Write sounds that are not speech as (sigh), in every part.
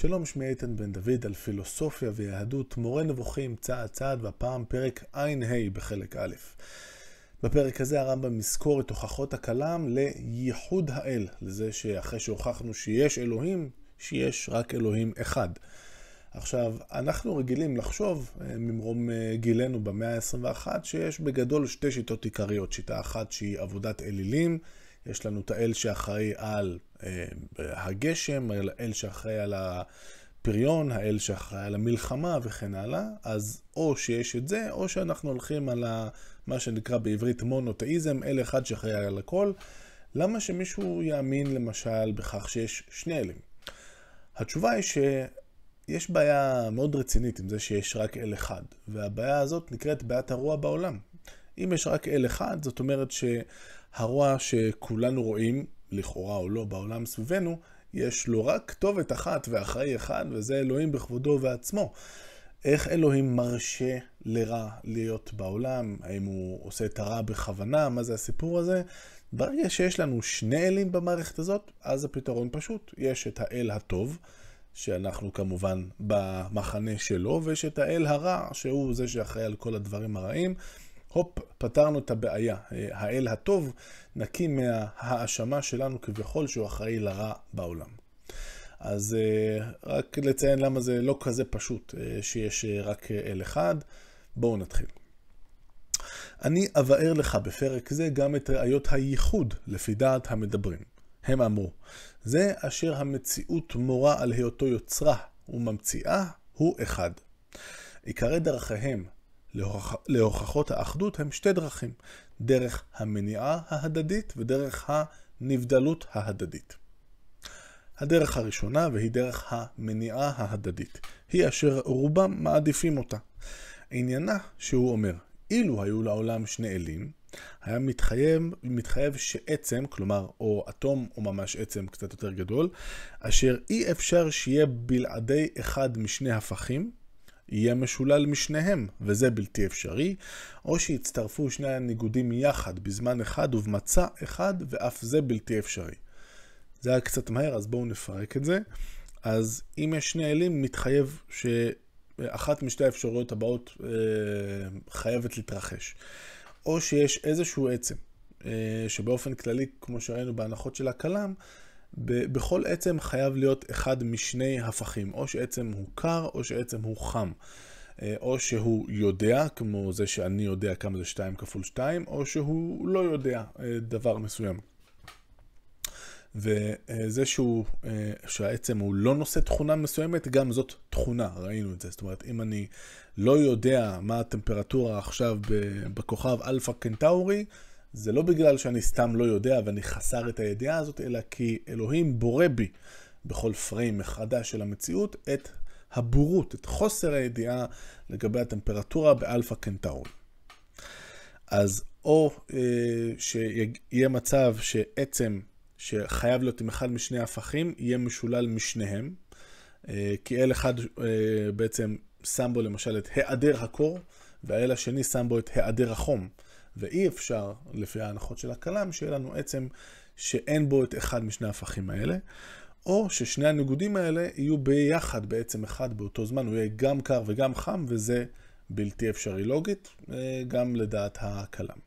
שלום, שמי איתן בן דוד על פילוסופיה ויהדות, מורה נבוכים צעד צעד, והפעם פרק ע"ה בחלק א'. בפרק הזה הרמב"ם יזכור את הוכחות הכלם לייחוד האל, לזה שאחרי שהוכחנו שיש אלוהים, שיש רק אלוהים אחד. עכשיו, אנחנו רגילים לחשוב, אה, ממרום אה, גילנו במאה ה-21, שיש בגדול שתי שיטות עיקריות. שיטה אחת שהיא עבודת אלילים, יש לנו את האל שאחראי על הגשם, האל שאחראי על הפריון, האל שאחראי על המלחמה וכן הלאה, אז או שיש את זה, או שאנחנו הולכים על ה, מה שנקרא בעברית מונותאיזם, אל אחד שאחראי על הכל. למה שמישהו יאמין למשל בכך שיש שני אלים? התשובה היא שיש בעיה מאוד רצינית עם זה שיש רק אל אחד, והבעיה הזאת נקראת בעיית הרוע בעולם. אם יש רק אל אחד, זאת אומרת שהרוע שכולנו רואים, לכאורה או לא, בעולם סביבנו, יש לו רק כתובת אחת ואחראי אחד, וזה אלוהים בכבודו ועצמו. איך אלוהים מרשה לרע להיות בעולם? האם הוא עושה את הרע בכוונה? מה זה הסיפור הזה? ברגע שיש לנו שני אלים במערכת הזאת, אז הפתרון פשוט. יש את האל הטוב, שאנחנו כמובן במחנה שלו, ויש את האל הרע, שהוא זה שאחראי על כל הדברים הרעים. הופ, פתרנו את הבעיה. האל הטוב נקי מההאשמה שלנו כביכול שהוא אחראי לרע בעולם. אז אה, רק לציין למה זה לא כזה פשוט אה, שיש אה, רק אל אחד. בואו נתחיל. אני אבאר לך בפרק זה גם את ראיות הייחוד לפי דעת המדברים. הם אמרו, זה אשר המציאות מורה על היותו יוצרה וממציאה הוא אחד. עיקרי דרכיהם להוכח... להוכחות האחדות הם שתי דרכים, דרך המניעה ההדדית ודרך הנבדלות ההדדית. הדרך הראשונה, והיא דרך המניעה ההדדית, היא אשר רובם מעדיפים אותה. עניינה שהוא אומר, אילו היו לעולם שני אלים, היה מתחייב, מתחייב שעצם, כלומר, או אטום או ממש עצם קצת יותר גדול, אשר אי אפשר שיהיה בלעדי אחד משני הפכים, יהיה משולל משניהם, וזה בלתי אפשרי, או שיצטרפו שני הניגודים יחד בזמן אחד ובמצע אחד, ואף זה בלתי אפשרי. זה היה קצת מהר, אז בואו נפרק את זה. אז אם יש שני אלים, מתחייב שאחת משתי האפשרויות הבאות אה, חייבת להתרחש. או שיש איזשהו עצם, אה, שבאופן כללי, כמו שראינו בהנחות של הכלם, בכל עצם חייב להיות אחד משני הפכים, או שעצם הוא קר או שעצם הוא חם. אה, או שהוא יודע, כמו זה שאני יודע כמה זה 2 כפול 2, או שהוא לא יודע אה, דבר מסוים. וזה שהוא, אה, שהעצם הוא לא נושא תכונה מסוימת, גם זאת תכונה, ראינו את זה. זאת אומרת, אם אני לא יודע מה הטמפרטורה עכשיו בכוכב אלפא קנטאורי, זה לא בגלל שאני סתם לא יודע ואני חסר את הידיעה הזאת, אלא כי אלוהים בורא בי בכל פריים מחדש של המציאות את הבורות, את חוסר הידיעה לגבי הטמפרטורה באלפא קנטאורי. אז או אה, שיהיה מצב שעצם שחייב להיות עם אחד משני הפכים, יהיה משולל משניהם, אה, כי אל אחד אה, בעצם שם בו למשל את היעדר הקור, והאל השני שם בו את היעדר החום. ואי אפשר, לפי ההנחות של הכלם, שיהיה לנו עצם שאין בו את אחד משני ההפכים האלה, או ששני הניגודים האלה יהיו ביחד בעצם אחד באותו זמן, הוא יהיה גם קר וגם חם, וזה בלתי אפשרי לוגית, אה, גם לדעת הכלם.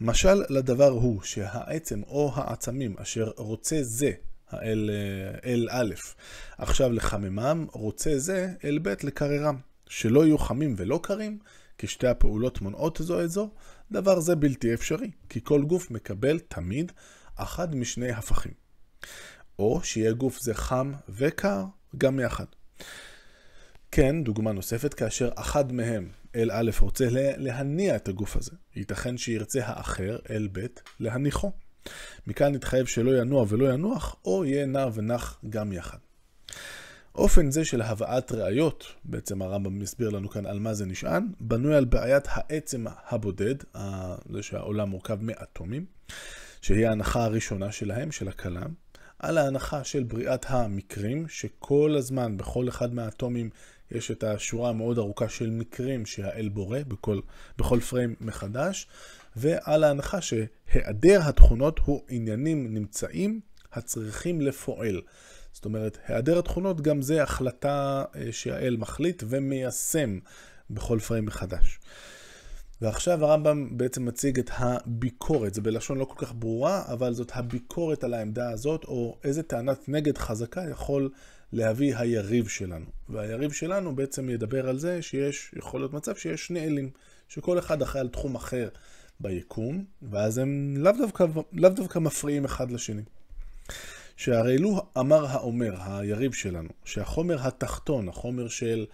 משל לדבר הוא שהעצם או העצמים אשר רוצה זה, האל אה, אל א', עכשיו לחממם, רוצה זה אל ב' לקררם, שלא יהיו חמים ולא קרים, כי שתי הפעולות מונעות זו את זו, דבר זה בלתי אפשרי, כי כל גוף מקבל תמיד אחד משני הפכים. או שיהיה גוף זה חם וקר גם יחד. כן, דוגמה נוספת, כאשר אחד מהם, אל א', רוצה להניע את הגוף הזה, ייתכן שירצה האחר, אל ב', להניחו. מכאן נתחייב שלא ינוע ולא ינוח, או יהיה נע ונח גם יחד. אופן זה של הבאת ראיות, בעצם הרמב"ם מסביר לנו כאן על מה זה נשען, בנוי על בעיית העצם הבודד, זה שהעולם מורכב מאטומים, שהיא ההנחה הראשונה שלהם, של הכלם, על ההנחה של בריאת המקרים, שכל הזמן, בכל אחד מהאטומים, יש את השורה המאוד ארוכה של מקרים שהאל בורא בכל, בכל פריים מחדש, ועל ההנחה שהיעדר התכונות הוא עניינים נמצאים הצריכים לפועל. זאת אומרת, היעדר התכונות גם זה החלטה אה, שהאל מחליט ומיישם בכל פריים מחדש. ועכשיו הרמב"ם בעצם מציג את הביקורת, זה בלשון לא כל כך ברורה, אבל זאת הביקורת על העמדה הזאת, או איזה טענת נגד חזקה יכול להביא היריב שלנו. והיריב שלנו בעצם ידבר על זה שיש, יכול להיות מצב שיש שני אלים, שכל אחד אחראי על תחום אחר ביקום, ואז הם לאו דווקא, לאו דווקא מפריעים אחד לשני. שהרי לו אמר האומר, היריב שלנו, שהחומר התחתון, החומר של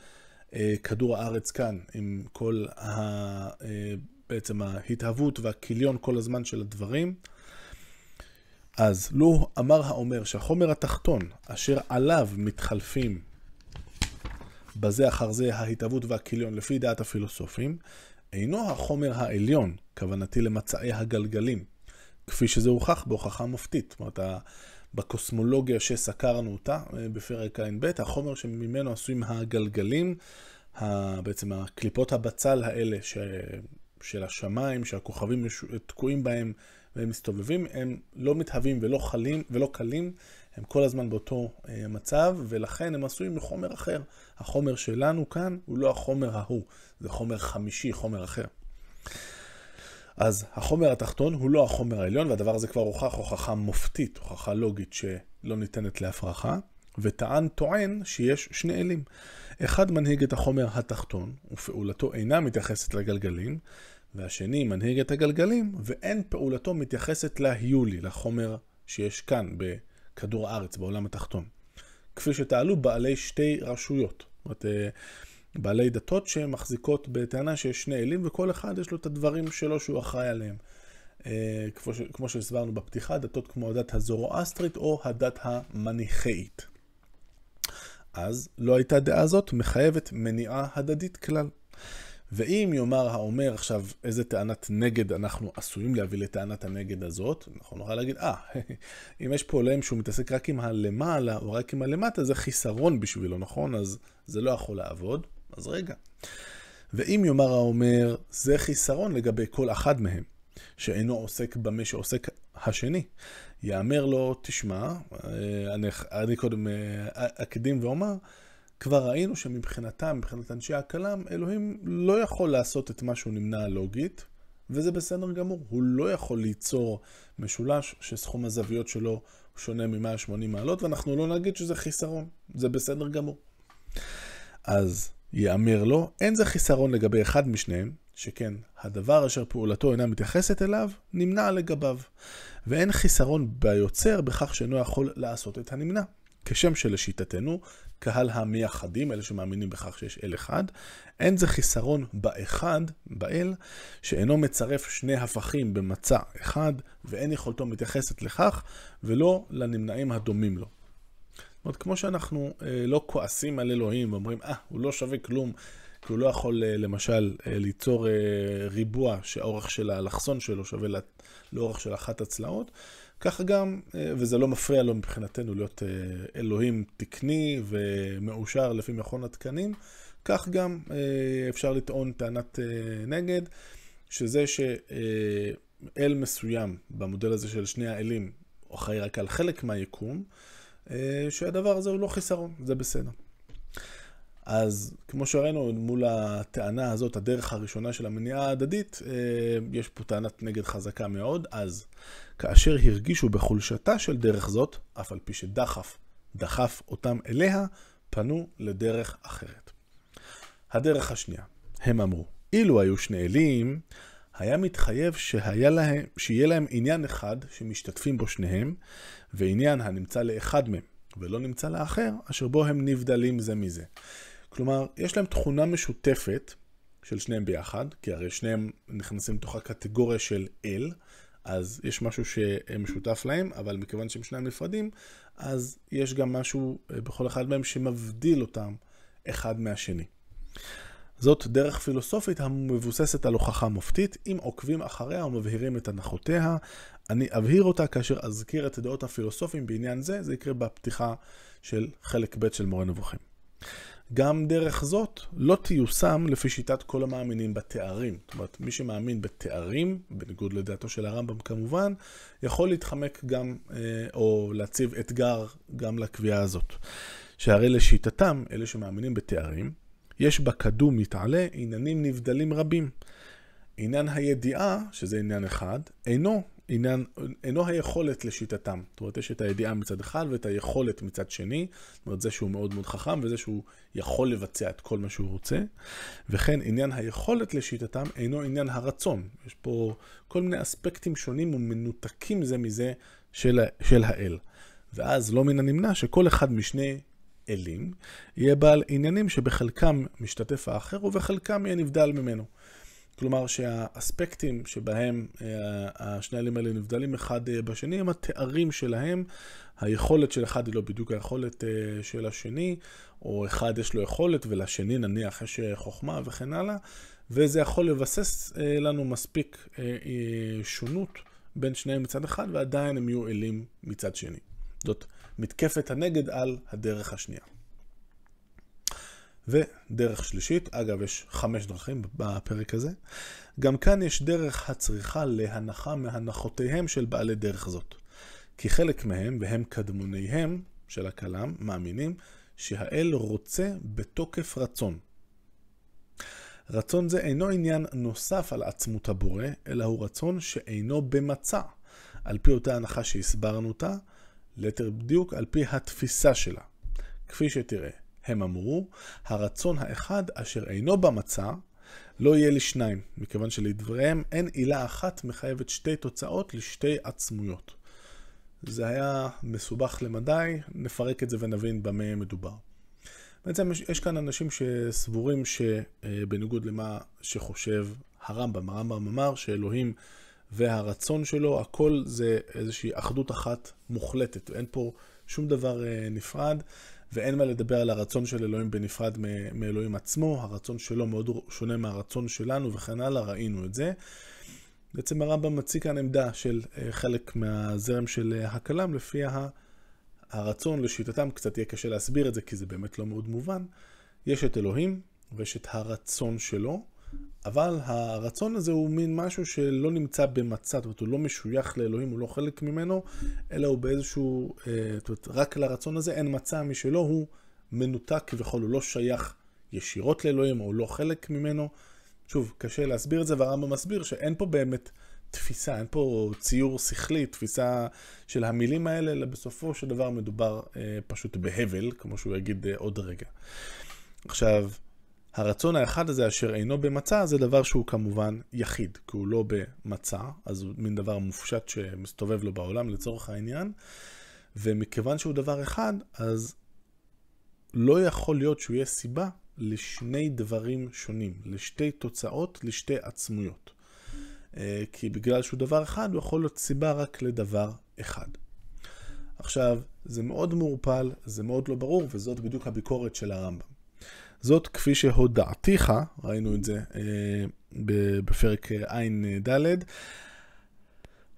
אה, כדור הארץ כאן, עם כל ה... אה, בעצם ההתהוות והכיליון כל הזמן של הדברים, אז לו אמר האומר שהחומר התחתון, אשר עליו מתחלפים בזה אחר זה ההתהוות והכיליון לפי דעת הפילוסופים, אינו החומר העליון, כוונתי למצעי הגלגלים, כפי שזה הוכח בהוכחה מופתית. זאת אומרת, בקוסמולוגיה שסקרנו אותה אה, בפרק ע"ב, החומר שממנו עשויים הגלגלים, בעצם הקליפות הבצל האלה ש... של השמיים, שהכוכבים תקועים בהם והם מסתובבים, הם לא מתהווים ולא חלים ולא קלים, הם כל הזמן באותו אה, מצב, ולכן הם עשויים מחומר אחר. החומר שלנו כאן הוא לא החומר ההוא, זה חומר חמישי, חומר אחר. אז החומר התחתון הוא לא החומר העליון, והדבר הזה כבר הוכח הוכחה מופתית, הוכחה לוגית שלא ניתנת להפרחה, וטען טוען שיש שני אלים. אחד מנהיג את החומר התחתון, ופעולתו אינה מתייחסת לגלגלים, והשני מנהיג את הגלגלים, ואין פעולתו מתייחסת להיולי, לחומר שיש כאן, בכדור הארץ, בעולם התחתון. כפי שטעלו בעלי שתי רשויות. זאת אומרת, אה, בעלי דתות שמחזיקות בטענה שיש שני אלים, וכל אחד יש לו את הדברים שלו שהוא אחראי עליהם. אה, כמו, כמו שהסברנו בפתיחה, דתות כמו הדת הזורואסטרית או הדת המניכאית. אז לא הייתה דעה זאת מחייבת מניעה הדדית כלל. ואם יאמר האומר עכשיו איזה טענת נגד אנחנו עשויים להביא לטענת הנגד הזאת, אנחנו נוכל להגיד, אה, ah, (laughs) אם יש פה עולם שהוא מתעסק רק עם הלמעלה או רק עם הלמטה, זה חיסרון בשבילו, נכון? אז זה לא יכול לעבוד. אז רגע. ואם יאמר האומר, זה חיסרון לגבי כל אחד מהם, שאינו עוסק במה שעוסק השני. יאמר לו, תשמע, אה, אני, אני קודם אה, אקדים ואומר, כבר ראינו שמבחינתם, מבחינת אנשי הכלם, אלוהים לא יכול לעשות את מה שהוא נמנע לוגית, וזה בסדר גמור. הוא לא יכול ליצור משולש שסכום הזוויות שלו שונה מ-180 מעלות, ואנחנו לא נגיד שזה חיסרון. זה בסדר גמור. אז יאמר לו, אין זה חיסרון לגבי אחד משניהם, שכן הדבר אשר פעולתו אינה מתייחסת אליו, נמנע לגביו. ואין חיסרון ביוצר בכך שאינו יכול לעשות את הנמנע. כשם שלשיטתנו, קהל המייחדים, אלה שמאמינים בכך שיש אל אחד, אין זה חיסרון באחד, באל, שאינו מצרף שני הפכים במצע אחד, ואין יכולתו מתייחסת לכך, ולא לנמנעים הדומים לו. זאת אומרת, כמו שאנחנו אה, לא כועסים על אלוהים ואומרים, אה, הוא לא שווה כלום, כי הוא לא יכול אה, למשל אה, ליצור אה, ריבוע שהאורך של האלכסון שלו שווה לא, לאורך של אחת הצלעות, ככה גם, אה, וזה לא מפריע לו מבחינתנו להיות אה, אלוהים תקני ומאושר לפי מכון התקנים, כך גם אה, אפשר לטעון טענת אה, נגד, שזה שאל מסוים במודל הזה של שני האלים, אחראי רק על חלק מהיקום, אה, שהדבר הזה הוא לא חיסרון, זה בסדר. אז כמו שראינו מול הטענה הזאת, הדרך הראשונה של המניעה ההדדית, אה, יש פה טענת נגד חזקה מאוד, אז כאשר הרגישו בחולשתה של דרך זאת, אף על פי שדחף, דחף אותם אליה, פנו לדרך אחרת. הדרך השנייה, הם אמרו, אילו היו שני אלים, היה מתחייב שהיה להם, שיהיה להם עניין אחד שמשתתפים בו שניהם, ועניין הנמצא לאחד מהם, ולא נמצא לאחר, אשר בו הם נבדלים זה מזה. כלומר, יש להם תכונה משותפת של שניהם ביחד, כי הרי שניהם נכנסים לתוך הקטגוריה של אל, אז יש משהו שמשותף להם, אבל מכיוון שהם שניים נפרדים, אז יש גם משהו אה, בכל אחד מהם שמבדיל אותם אחד מהשני. זאת דרך פילוסופית המבוססת על הוכחה מופתית, אם עוקבים אחריה ומבהירים את הנחותיה. אני אבהיר אותה כאשר אזכיר את דעות הפילוסופים בעניין זה, זה יקרה בפתיחה של חלק ב' של מורה נבוכים. גם דרך זאת לא תיושם לפי שיטת כל המאמינים בתארים. זאת אומרת, מי שמאמין בתארים, בניגוד לדעתו של הרמב"ם כמובן, יכול להתחמק גם, אה, או להציב אתגר גם לקביעה הזאת. שהרי לשיטתם, אלה שמאמינים בתארים, יש בקדום מתעלה עניינים נבדלים רבים. עניין הידיעה, שזה עניין אחד, אינו עניין, אינו היכולת לשיטתם. זאת אומרת, יש את הידיעה מצד אחד ואת היכולת מצד שני. זאת אומרת, זה שהוא מאוד מאוד חכם וזה שהוא יכול לבצע את כל מה שהוא רוצה. וכן, עניין היכולת לשיטתם אינו עניין הרצון. יש פה כל מיני אספקטים שונים ומנותקים זה מזה של, של האל. ואז לא מן הנמנע שכל אחד משני אלים יהיה בעל עניינים שבחלקם משתתף האחר ובחלקם יהיה נבדל ממנו. כלומר שהאספקטים שבהם אה, השני האלים האלה נבדלים אחד אה, בשני הם התארים שלהם. היכולת של אחד היא לא בדיוק היכולת אה, של השני, או אחד יש לו יכולת ולשני נניח יש חוכמה וכן הלאה, וזה יכול לבסס לנו מספיק שונות בין שניהם מצד אחד, ועדיין הם יהיו אלים מצד שני. זאת מתקפת הנגד על הדרך השנייה. ודרך שלישית, אגב, יש חמש דרכים בפרק הזה. גם כאן יש דרך הצריכה להנחה מהנחותיהם של בעלי דרך זאת. כי חלק מהם, והם קדמוניהם של הכלם, מאמינים שהאל רוצה בתוקף רצון. רצון זה אינו עניין נוסף על עצמות הבורא, אלא הוא רצון שאינו במצע, על פי אותה הנחה שהסברנו אותה, ליתר בדיוק על פי התפיסה שלה. כפי שתראה, הם אמרו, הרצון האחד אשר אינו במצע, לא יהיה לשניים, מכיוון שלדבריהם אין עילה אחת מחייבת שתי תוצאות לשתי עצמויות. זה היה מסובך למדי, נפרק את זה ונבין במה מדובר. בעצם יש, יש כאן אנשים שסבורים שבניגוד למה שחושב הרמב"ם, הרמב"ם אמר שאלוהים והרצון שלו, הכל זה איזושהי אחדות אחת מוחלטת, אין פה שום דבר אה, נפרד. ואין מה לדבר על הרצון של אלוהים בנפרד מאלוהים עצמו, הרצון שלו מאוד שונה מהרצון שלנו וכן הלאה, ראינו את זה. בעצם הרמב"ם מציג כאן עמדה של אה, חלק מהזרם של אה, הכלם, לפי הרצון לשיטתם, קצת יהיה קשה להסביר את זה כי זה באמת לא מאוד מובן. יש את אלוהים ויש את הרצון שלו, אבל הרצון הזה הוא מין משהו שלא נמצא במצע, זאת אומרת, הוא לא משוייך לאלוהים, הוא לא חלק ממנו, אלא הוא באיזשהו, אה, זאת אומרת, רק לרצון הזה אין מצע משלו, הוא מנותק כביכול, הוא לא שייך ישירות לאלוהים, הוא לא חלק ממנו. שוב, קשה להסביר את זה, והרמב"ם מסביר שאין פה באמת תפיסה, אין פה ציור שכלי, תפיסה של המילים האלה, אלא בסופו של דבר מדובר אה, פשוט בהבל, כמו שהוא יגיד אה, עוד רגע. עכשיו, הרצון האחד הזה אשר אינו במצע זה דבר שהוא כמובן יחיד, כי הוא לא במצע, אז הוא מין דבר מופשט שמסתובב לו בעולם לצורך העניין, ומכיוון שהוא דבר אחד, אז לא יכול להיות שהוא יהיה סיבה לשני דברים שונים, לשתי תוצאות, לשתי עצמויות. אה, כי בגלל שהוא דבר אחד, הוא יכול להיות סיבה רק לדבר אחד. עכשיו, זה מאוד מעורפל, זה מאוד לא ברור, וזאת בדיוק הביקורת של הרמב"ם. זאת כפי שהודעתיך, ראינו את זה אה, בפרק ע"ד,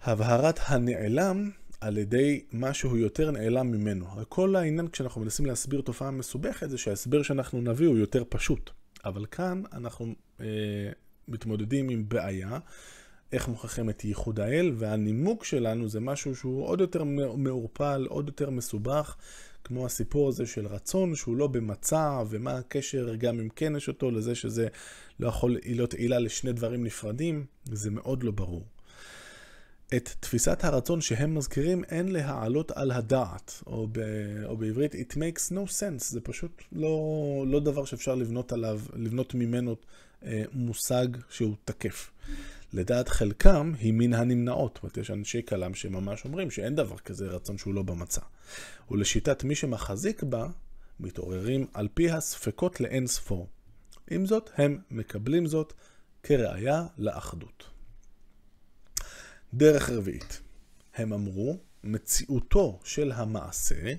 הבהרת הנעלם על ידי משהו יותר נעלם ממנו. כל העניין כשאנחנו מנסים להסביר תופעה מסובכת זה שההסבר שאנחנו נביא הוא יותר פשוט. אבל כאן אנחנו אה, מתמודדים עם בעיה, איך מוכיחים את ייחוד האל, והנימוק שלנו זה משהו שהוא עוד יותר מעורפל, עוד יותר מסובך, כמו הסיפור הזה של רצון שהוא לא במצע, ומה הקשר גם אם כן יש אותו לזה שזה לא יכול להיות עילה לשני דברים נפרדים, זה מאוד לא ברור. את תפיסת הרצון שהם מזכירים אין להעלות על הדעת, או, ב, או בעברית it makes no sense, זה פשוט לא, לא דבר שאפשר לבנות עליו, לבנות ממנו אה, מושג שהוא תקף. לדעת חלקם היא מן הנמנעות. זאת אומרת, יש אנשי כלם שממש אומרים שאין דבר כזה רצון שהוא לא במצע. ולשיטת מי שמחזיק בה, מתעוררים על פי הספקות לאין ספור. עם זאת, הם מקבלים זאת כראיה לאחדות. דרך רביעית, הם אמרו, מציאותו של המעשה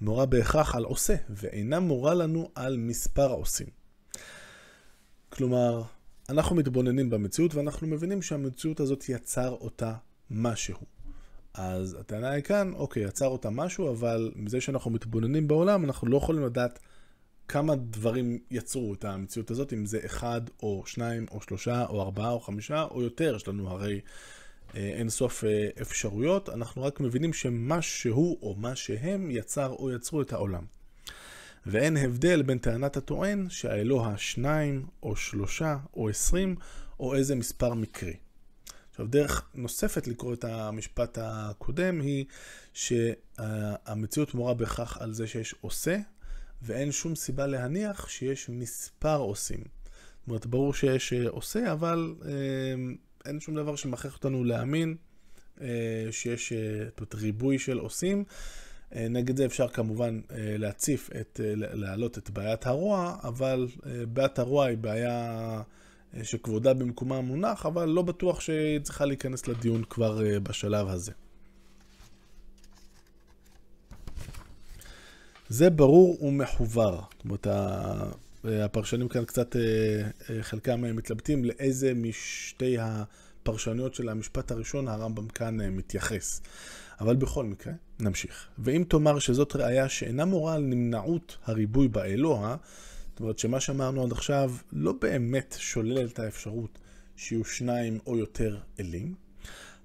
מורה בהכרח על עושה, ואינה מורה לנו על מספר עושים. כלומר, אנחנו מתבוננים במציאות ואנחנו מבינים שהמציאות הזאת יצר אותה משהו. אז הטענה היא כאן, אוקיי, יצר אותה משהו, אבל מזה שאנחנו מתבוננים בעולם, אנחנו לא יכולים לדעת כמה דברים יצרו את המציאות הזאת, אם זה אחד או שניים או שלושה או ארבעה או חמישה או יותר, יש לנו הרי אה, אין סוף אה, אפשרויות, אנחנו רק מבינים שמה שהוא או מה שהם יצר או יצרו את העולם. ואין הבדל בין טענת הטוען שהאלוה שניים או שלושה או עשרים או איזה מספר מקרי. עכשיו, דרך נוספת לקרוא את המשפט הקודם היא שהמציאות מורה בכך על זה שיש עושה, ואין שום סיבה להניח שיש מספר עושים. זאת אומרת, ברור שיש אה, עושה, אבל אה, אין שום דבר שמכריח אותנו להאמין אה, שיש זאת ריבוי של עושים. נגד זה אפשר כמובן להציף, את, להעלות את בעיית הרוע, אבל בעיית הרוע היא בעיה שכבודה במקומה מונח, אבל לא בטוח שהיא צריכה להיכנס לדיון כבר בשלב הזה. זה ברור ומחובר. זאת אומרת, הפרשנים כאן קצת, אה, אה, חלקם מתלבטים לאיזה משתי הפרשנויות של המשפט הראשון הרמב"ם כאן אה, מתייחס. אבל בכל מקרה, נמשיך. ואם תאמר שזאת ראייה שאינה מורה על נמנעות הריבוי באלוה, זאת אומרת שמה שאמרנו עד עכשיו לא באמת שולל את האפשרות שיהיו שניים או יותר אלים,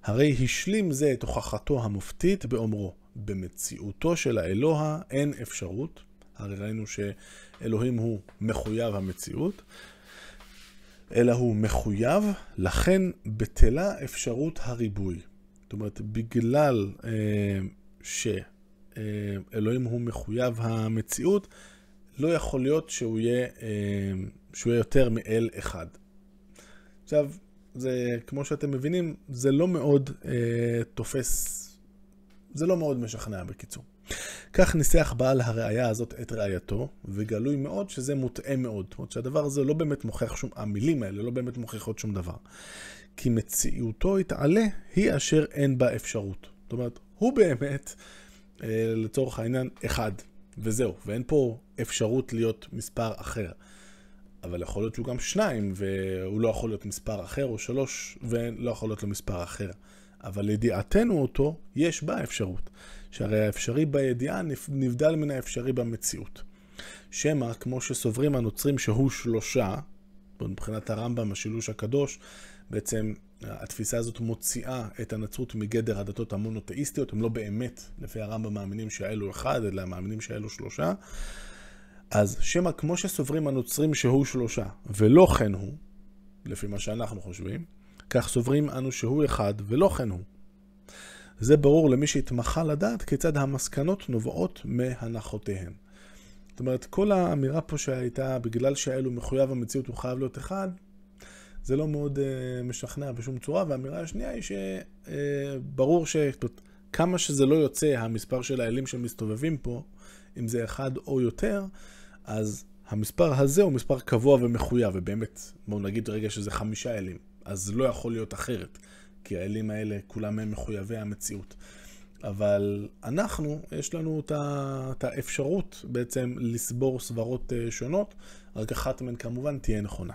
הרי השלים זה את הוכחתו המופתית באומרו, במציאותו של האלוה אין אפשרות, הרי ראינו שאלוהים הוא מחויב המציאות, אלא הוא מחויב, לכן בטלה אפשרות הריבוי. זאת אומרת, בגלל אה, שאלוהים הוא מחויב המציאות, לא יכול להיות שהוא יהיה, אה, שהוא יהיה יותר מאל אחד. עכשיו, זה, כמו שאתם מבינים, זה לא מאוד אה, תופס, זה לא מאוד משכנע בקיצור. כך ניסח בעל הראייה הזאת את ראייתו, וגלוי מאוד שזה מוטעה מאוד. זאת אומרת שהדבר הזה לא באמת מוכיח שום, המילים האלה לא באמת מוכיחות שום דבר. כי מציאותו יתעלה היא אשר אין בה אפשרות. זאת אומרת, הוא באמת, אה, לצורך העניין, אחד, וזהו, ואין פה אפשרות להיות מספר אחר. אבל יכול להיות שהוא גם שניים, והוא לא יכול להיות מספר אחר, או שלוש, ולא יכול להיות לו מספר אחר. אבל לידיעתנו אותו, יש בה אפשרות. שהרי האפשרי בידיעה נבדל מן האפשרי במציאות. שמא, כמו שסוברים הנוצרים שהוא שלושה, מבחינת הרמב"ם, השילוש הקדוש, בעצם התפיסה הזאת מוציאה את הנצרות מגדר הדתות המונותאיסטיות, הם לא באמת, לפי הרמב"ם, מאמינים שהאלו אחד, אלא מאמינים שהאלו שלושה. אז שמא כמו שסוברים הנוצרים שהוא שלושה, ולא כן הוא, לפי מה שאנחנו חושבים, כך סוברים אנו שהוא אחד, ולא כן הוא. זה ברור למי שהתמחה לדעת כיצד המסקנות נובעות מהנחותיהן. זאת אומרת, כל האמירה פה שהייתה, בגלל שהאלו מחויב המציאות הוא חייב להיות אחד, זה לא מאוד uh, משכנע בשום צורה, והאמירה השנייה היא שברור uh, שכמה שזה לא יוצא, המספר של האלים שמסתובבים פה, אם זה אחד או יותר, אז המספר הזה הוא מספר קבוע ומחויב, ובאמת, בואו נגיד רגע שזה חמישה אלים, אז לא יכול להיות אחרת, כי האלים האלה כולם הם מחויבי המציאות. אבל אנחנו, יש לנו את האפשרות בעצם לסבור סברות אה, שונות, רק אחת מהן כמובן תהיה נכונה.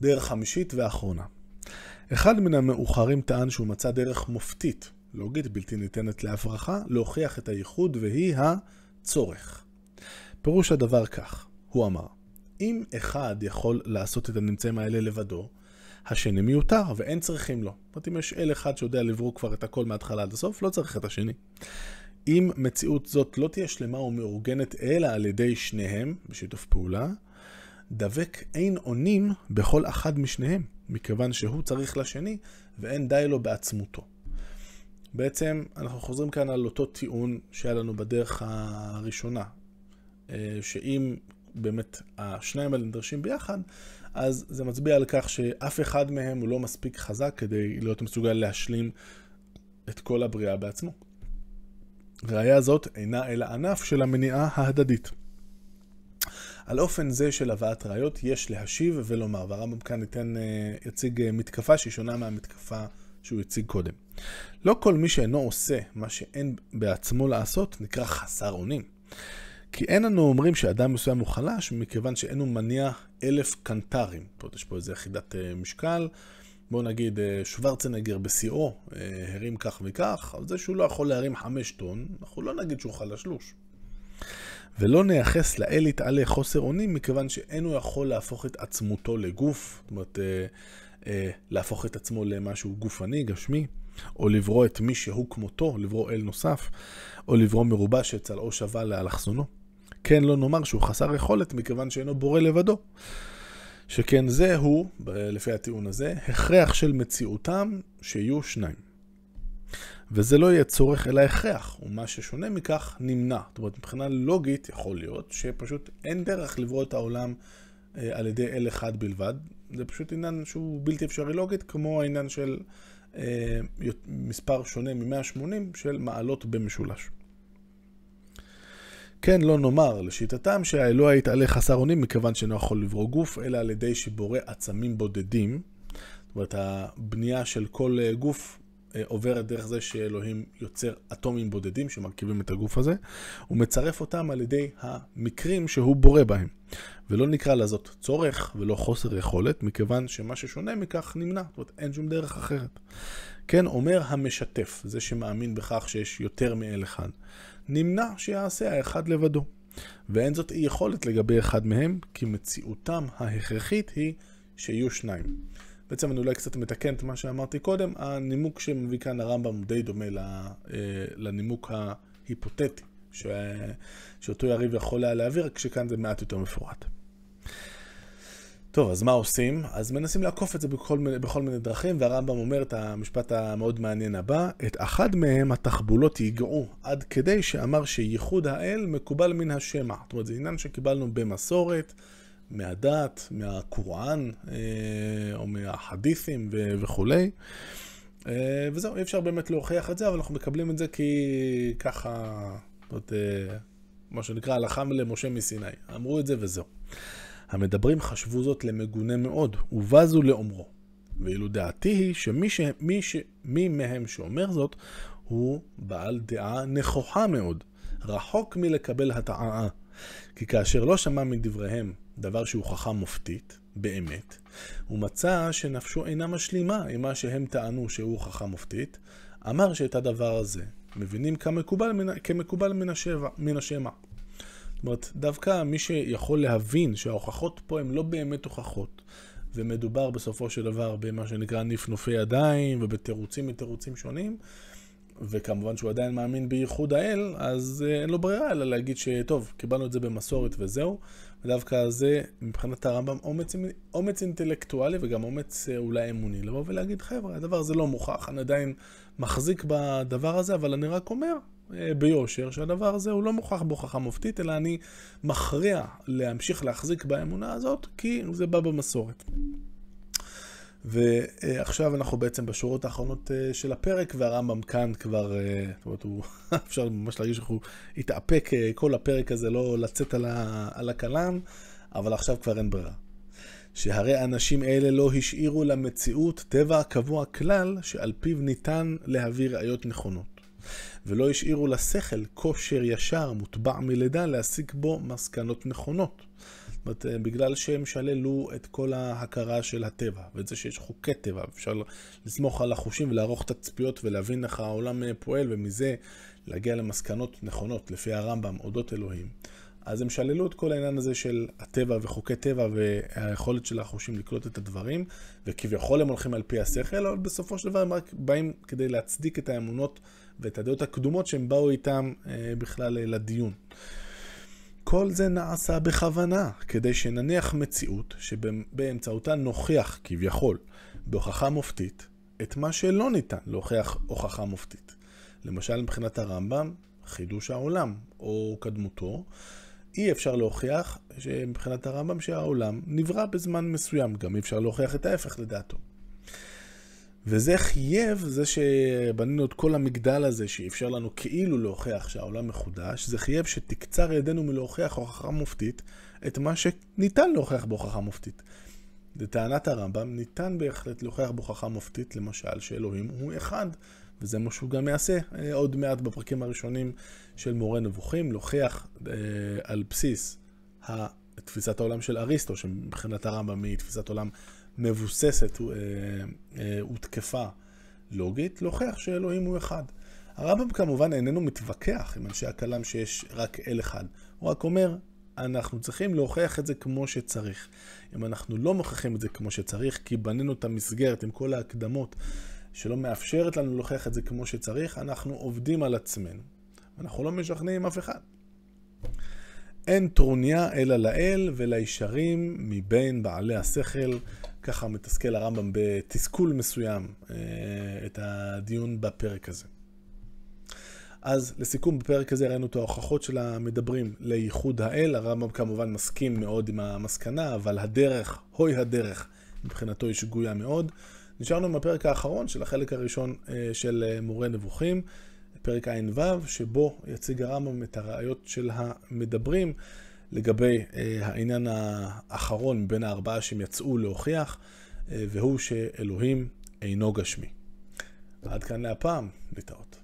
דרך חמישית ואחרונה. אחד מן המאוחרים טען שהוא מצא דרך מופתית, לוגית בלתי ניתנת להברחה, להוכיח את הייחוד והיא הצורך. פירוש הדבר כך, הוא אמר, אם אחד יכול לעשות את הנמצאים האלה לבדו, השני מיותר ואין צריכים לו. זאת אומרת, אם יש אל אחד שיודע לברוא כבר את הכל מההתחלה עד הסוף, לא צריך את השני. אם מציאות זאת לא תהיה שלמה ומאורגנת אלא על ידי שניהם, בשיתוף פעולה, דבק אין אונים בכל אחד משניהם, מכיוון שהוא צריך לשני ואין די לו בעצמותו. בעצם אנחנו חוזרים כאן על אותו טיעון שהיה לנו בדרך הראשונה, אה, שאם באמת השניים האלה נדרשים ביחד, אז זה מצביע על כך שאף אחד מהם הוא לא מספיק חזק כדי להיות מסוגל להשלים את כל הבריאה בעצמו. ראיה זאת אינה אלא ענף של המניעה ההדדית. על אופן זה של הבאת ראיות יש להשיב ולומר, והרמב"ם כאן ניתן, אה, יציג אה, מתקפה שהיא שונה מהמתקפה שהוא הציג קודם. לא כל מי שאינו עושה מה שאין בעצמו לעשות נקרא חסר אונים. כי אין אנו אומרים שאדם מסוים הוא חלש, מכיוון שאין הוא מניע אלף קנטרים. פה יש פה איזה יחידת אה, משקל. בואו נגיד שוורצנגר בשיאו הרים כך וכך, על זה שהוא לא יכול להרים חמש טון, אנחנו לא נגיד שהוא חלשלוש. ולא נייחס לאל יתעלה חוסר אונים, מכיוון שאין הוא יכול להפוך את עצמותו לגוף, זאת אומרת, אה, אה, להפוך את עצמו למשהו גופני, גשמי, או לברוא את מי שהוא כמותו, לברוא אל נוסף, או לברוא מרובע שצלעו שווה לאלכסונו. כן, לא נאמר שהוא חסר יכולת, מכיוון שאינו בורא לבדו. שכן זה הוא, לפי הטיעון הזה, הכרח של מציאותם שיהיו שניים. וזה לא יהיה צורך אלא הכרח, ומה ששונה מכך נמנע. זאת אומרת, מבחינה לוגית יכול להיות שפשוט אין דרך לברוא את העולם אה, על ידי אל אחד בלבד. זה פשוט עניין שהוא בלתי אפשרי לוגית, כמו העניין של אה, מספר שונה מ-180 של מעלות במשולש. כן, לא נאמר, לשיטתם שהאלוה יתעלה חסר אונים מכיוון שאינו יכול לברוא גוף, אלא על ידי שבורא עצמים בודדים. זאת אומרת, הבנייה של כל אה, גוף עוברת דרך זה שאלוהים יוצר אטומים בודדים שמרכיבים את הגוף הזה, ומצרף אותם על ידי המקרים שהוא בורא בהם. ולא נקרא לזאת צורך ולא חוסר יכולת, מכיוון שמה ששונה מכך נמנע, זאת אומרת אין שום דרך אחרת. כן, אומר המשתף, זה שמאמין בכך שיש יותר מאל אחד, נמנע שיעשה האחד לבדו. ואין זאת אי יכולת לגבי אחד מהם, כי מציאותם ההכרחית היא שיהיו שניים. בעצם אני אולי קצת מתקן את מה שאמרתי קודם, הנימוק שמביא כאן הרמב"ם די דומה אה, לנימוק ההיפותטי, ש... שאותו יריב יכול היה להעביר, כשכאן זה מעט יותר מפורט. טוב, אז מה עושים? אז מנסים לעקוף את זה בכל בכל מיני דרכים, והרמב"ם אומר את המשפט המאוד מעניין הבא, את אחד מהם התחבולות ייגעו עד כדי שאמר שייחוד האל מקובל מן השמע. זאת אומרת, זה עניין שקיבלנו במסורת. מהדת, מהקוראן, אה, או מהחדית'ים וכולי. אה, וזהו, אי אפשר באמת להוכיח את זה, אבל אנחנו מקבלים את זה כי ככה, זאת, אה, מה שנקרא הלכה למשה מסיני. אמרו את זה וזהו. המדברים חשבו זאת למגונה מאוד, ובזו לאומרו. ואילו דעתי היא שמי ש... מי, ש... מי מהם שאומר זאת, הוא בעל דעה נכוחה מאוד, רחוק מלקבל הטעה. כי כאשר לא שמע מדבריהם דבר שהוא חכם מופתית, באמת, הוא מצא שנפשו אינה משלימה עם מה שהם טענו שהוא חכם מופתית, אמר שאת הדבר הזה מבינים כמקובל כמקובל מן, השבע, מן השמע. זאת אומרת, דווקא מי שיכול להבין שההוכחות פה הן לא באמת הוכחות, ומדובר בסופו של דבר במה שנקרא נפנופי ידיים ובתירוצים מתירוצים שונים, וכמובן שהוא עדיין מאמין בייחוד האל, אז אה, אין לו ברירה אלא להגיד שטוב, קיבלנו את זה במסורת וזהו. ודווקא זה, מבחינת הרמב"ם, אומץ, אומץ אינטלקטואלי וגם אומץ אה, אולי אמוני. לבוא ולהגיד, חבר'ה, הדבר הזה לא מוכח, אני עדיין מחזיק בדבר הזה, אבל אני רק אומר אה, ביושר שהדבר הזה הוא לא מוכח בהוכחה מופתית, אלא אני מכריע להמשיך להחזיק באמונה הזאת, כי זה בא במסורת. ועכשיו אנחנו בעצם בשורות האחרונות אה, של הפרק, והרמב"ם כאן כבר, אה, זאת אומרת, הוא, (laughs) אפשר ממש להרגיש שהוא התאפק אה, כל הפרק הזה, לא לצאת על, ה, על הכלם, אבל עכשיו כבר אין ברירה. שהרי אנשים אלה לא השאירו למציאות טבע קבוע כלל שעל פיו ניתן להביא ראיות נכונות. ולא השאירו לשכל כושר ישר מוטבע מלידה להסיק בו מסקנות נכונות. אומרת, אה, בגלל שהם שללו את כל ההכרה של הטבע, ואת זה שיש חוקי טבע, אפשר לסמוך על החושים ולערוך תצפיות ולהבין איך העולם אה, פועל, ומזה להגיע למסקנות נכונות, לפי הרמב"ם, אודות אלוהים. אז הם שללו את כל העניין הזה של הטבע וחוקי טבע והיכולת של החושים לקלוט את הדברים, וכביכול הם הולכים על פי השכל, אבל בסופו של דבר הם רק באים כדי להצדיק את האמונות ואת הדעות הקדומות שהם באו איתם אה, בכלל לדיון. כל זה נעשה בכוונה, כדי שנניח מציאות שבאמצעותה נוכיח, כביכול, בהוכחה מופתית, את מה שלא ניתן להוכיח הוכחה מופתית. למשל, מבחינת הרמב"ם, חידוש העולם, או קדמותו, אי אפשר להוכיח מבחינת הרמב"ם שהעולם נברא בזמן מסוים, גם אי אפשר להוכיח את ההפך לדעתו. וזה חייב, זה שבנינו את כל המגדל הזה, שאפשר לנו כאילו להוכיח שהעולם מחודש, זה חייב שתקצר ידינו מלהוכיח הוכחה מופתית את מה שניתן להוכיח בהוכחה מופתית. לטענת הרמב"ם, ניתן בהחלט להוכיח בהוכחה מופתית, למשל, שאלוהים הוא אחד, וזה מה שהוא גם יעשה אה, עוד מעט בפרקים הראשונים של מורה נבוכים, להוכיח אה, על בסיס תפיסת העולם של אריסטו, שמבחינת הרמב"ם היא תפיסת עולם מבוססת אה, אה, ותקפה לוגית, להוכיח שאלוהים הוא אחד. הרמב"ם כמובן איננו מתווכח עם אנשי הכלם שיש רק אל אחד. הוא רק אומר, אנחנו צריכים להוכיח את זה כמו שצריך. אם אנחנו לא מוכיחים את זה כמו שצריך, כי בנינו את המסגרת עם כל ההקדמות שלא מאפשרת לנו להוכיח את זה כמו שצריך, אנחנו עובדים על עצמנו. אנחנו לא משכנעים אף אחד. אין טרוניה אלא לאל ולישרים מבין בעלי השכל. ככה מתסכל הרמב"ם בתסכול מסוים אה, את הדיון בפרק הזה. אז לסיכום, בפרק הזה ראינו את ההוכחות של המדברים לייחוד האל. הרמב"ם כמובן מסכים מאוד עם המסקנה, אבל הדרך, הוי הדרך, מבחינתו היא שגויה מאוד. נשארנו עם הפרק האחרון של החלק הראשון אה, של אה, מורה נבוכים, פרק ע"ו, שבו יציג הרמב"ם את הראיות של המדברים לגבי אה, העניין האחרון מבין הארבעה שהם יצאו להוכיח, והוא שאלוהים אינו גשמי. עד כאן להפעם, להתראות.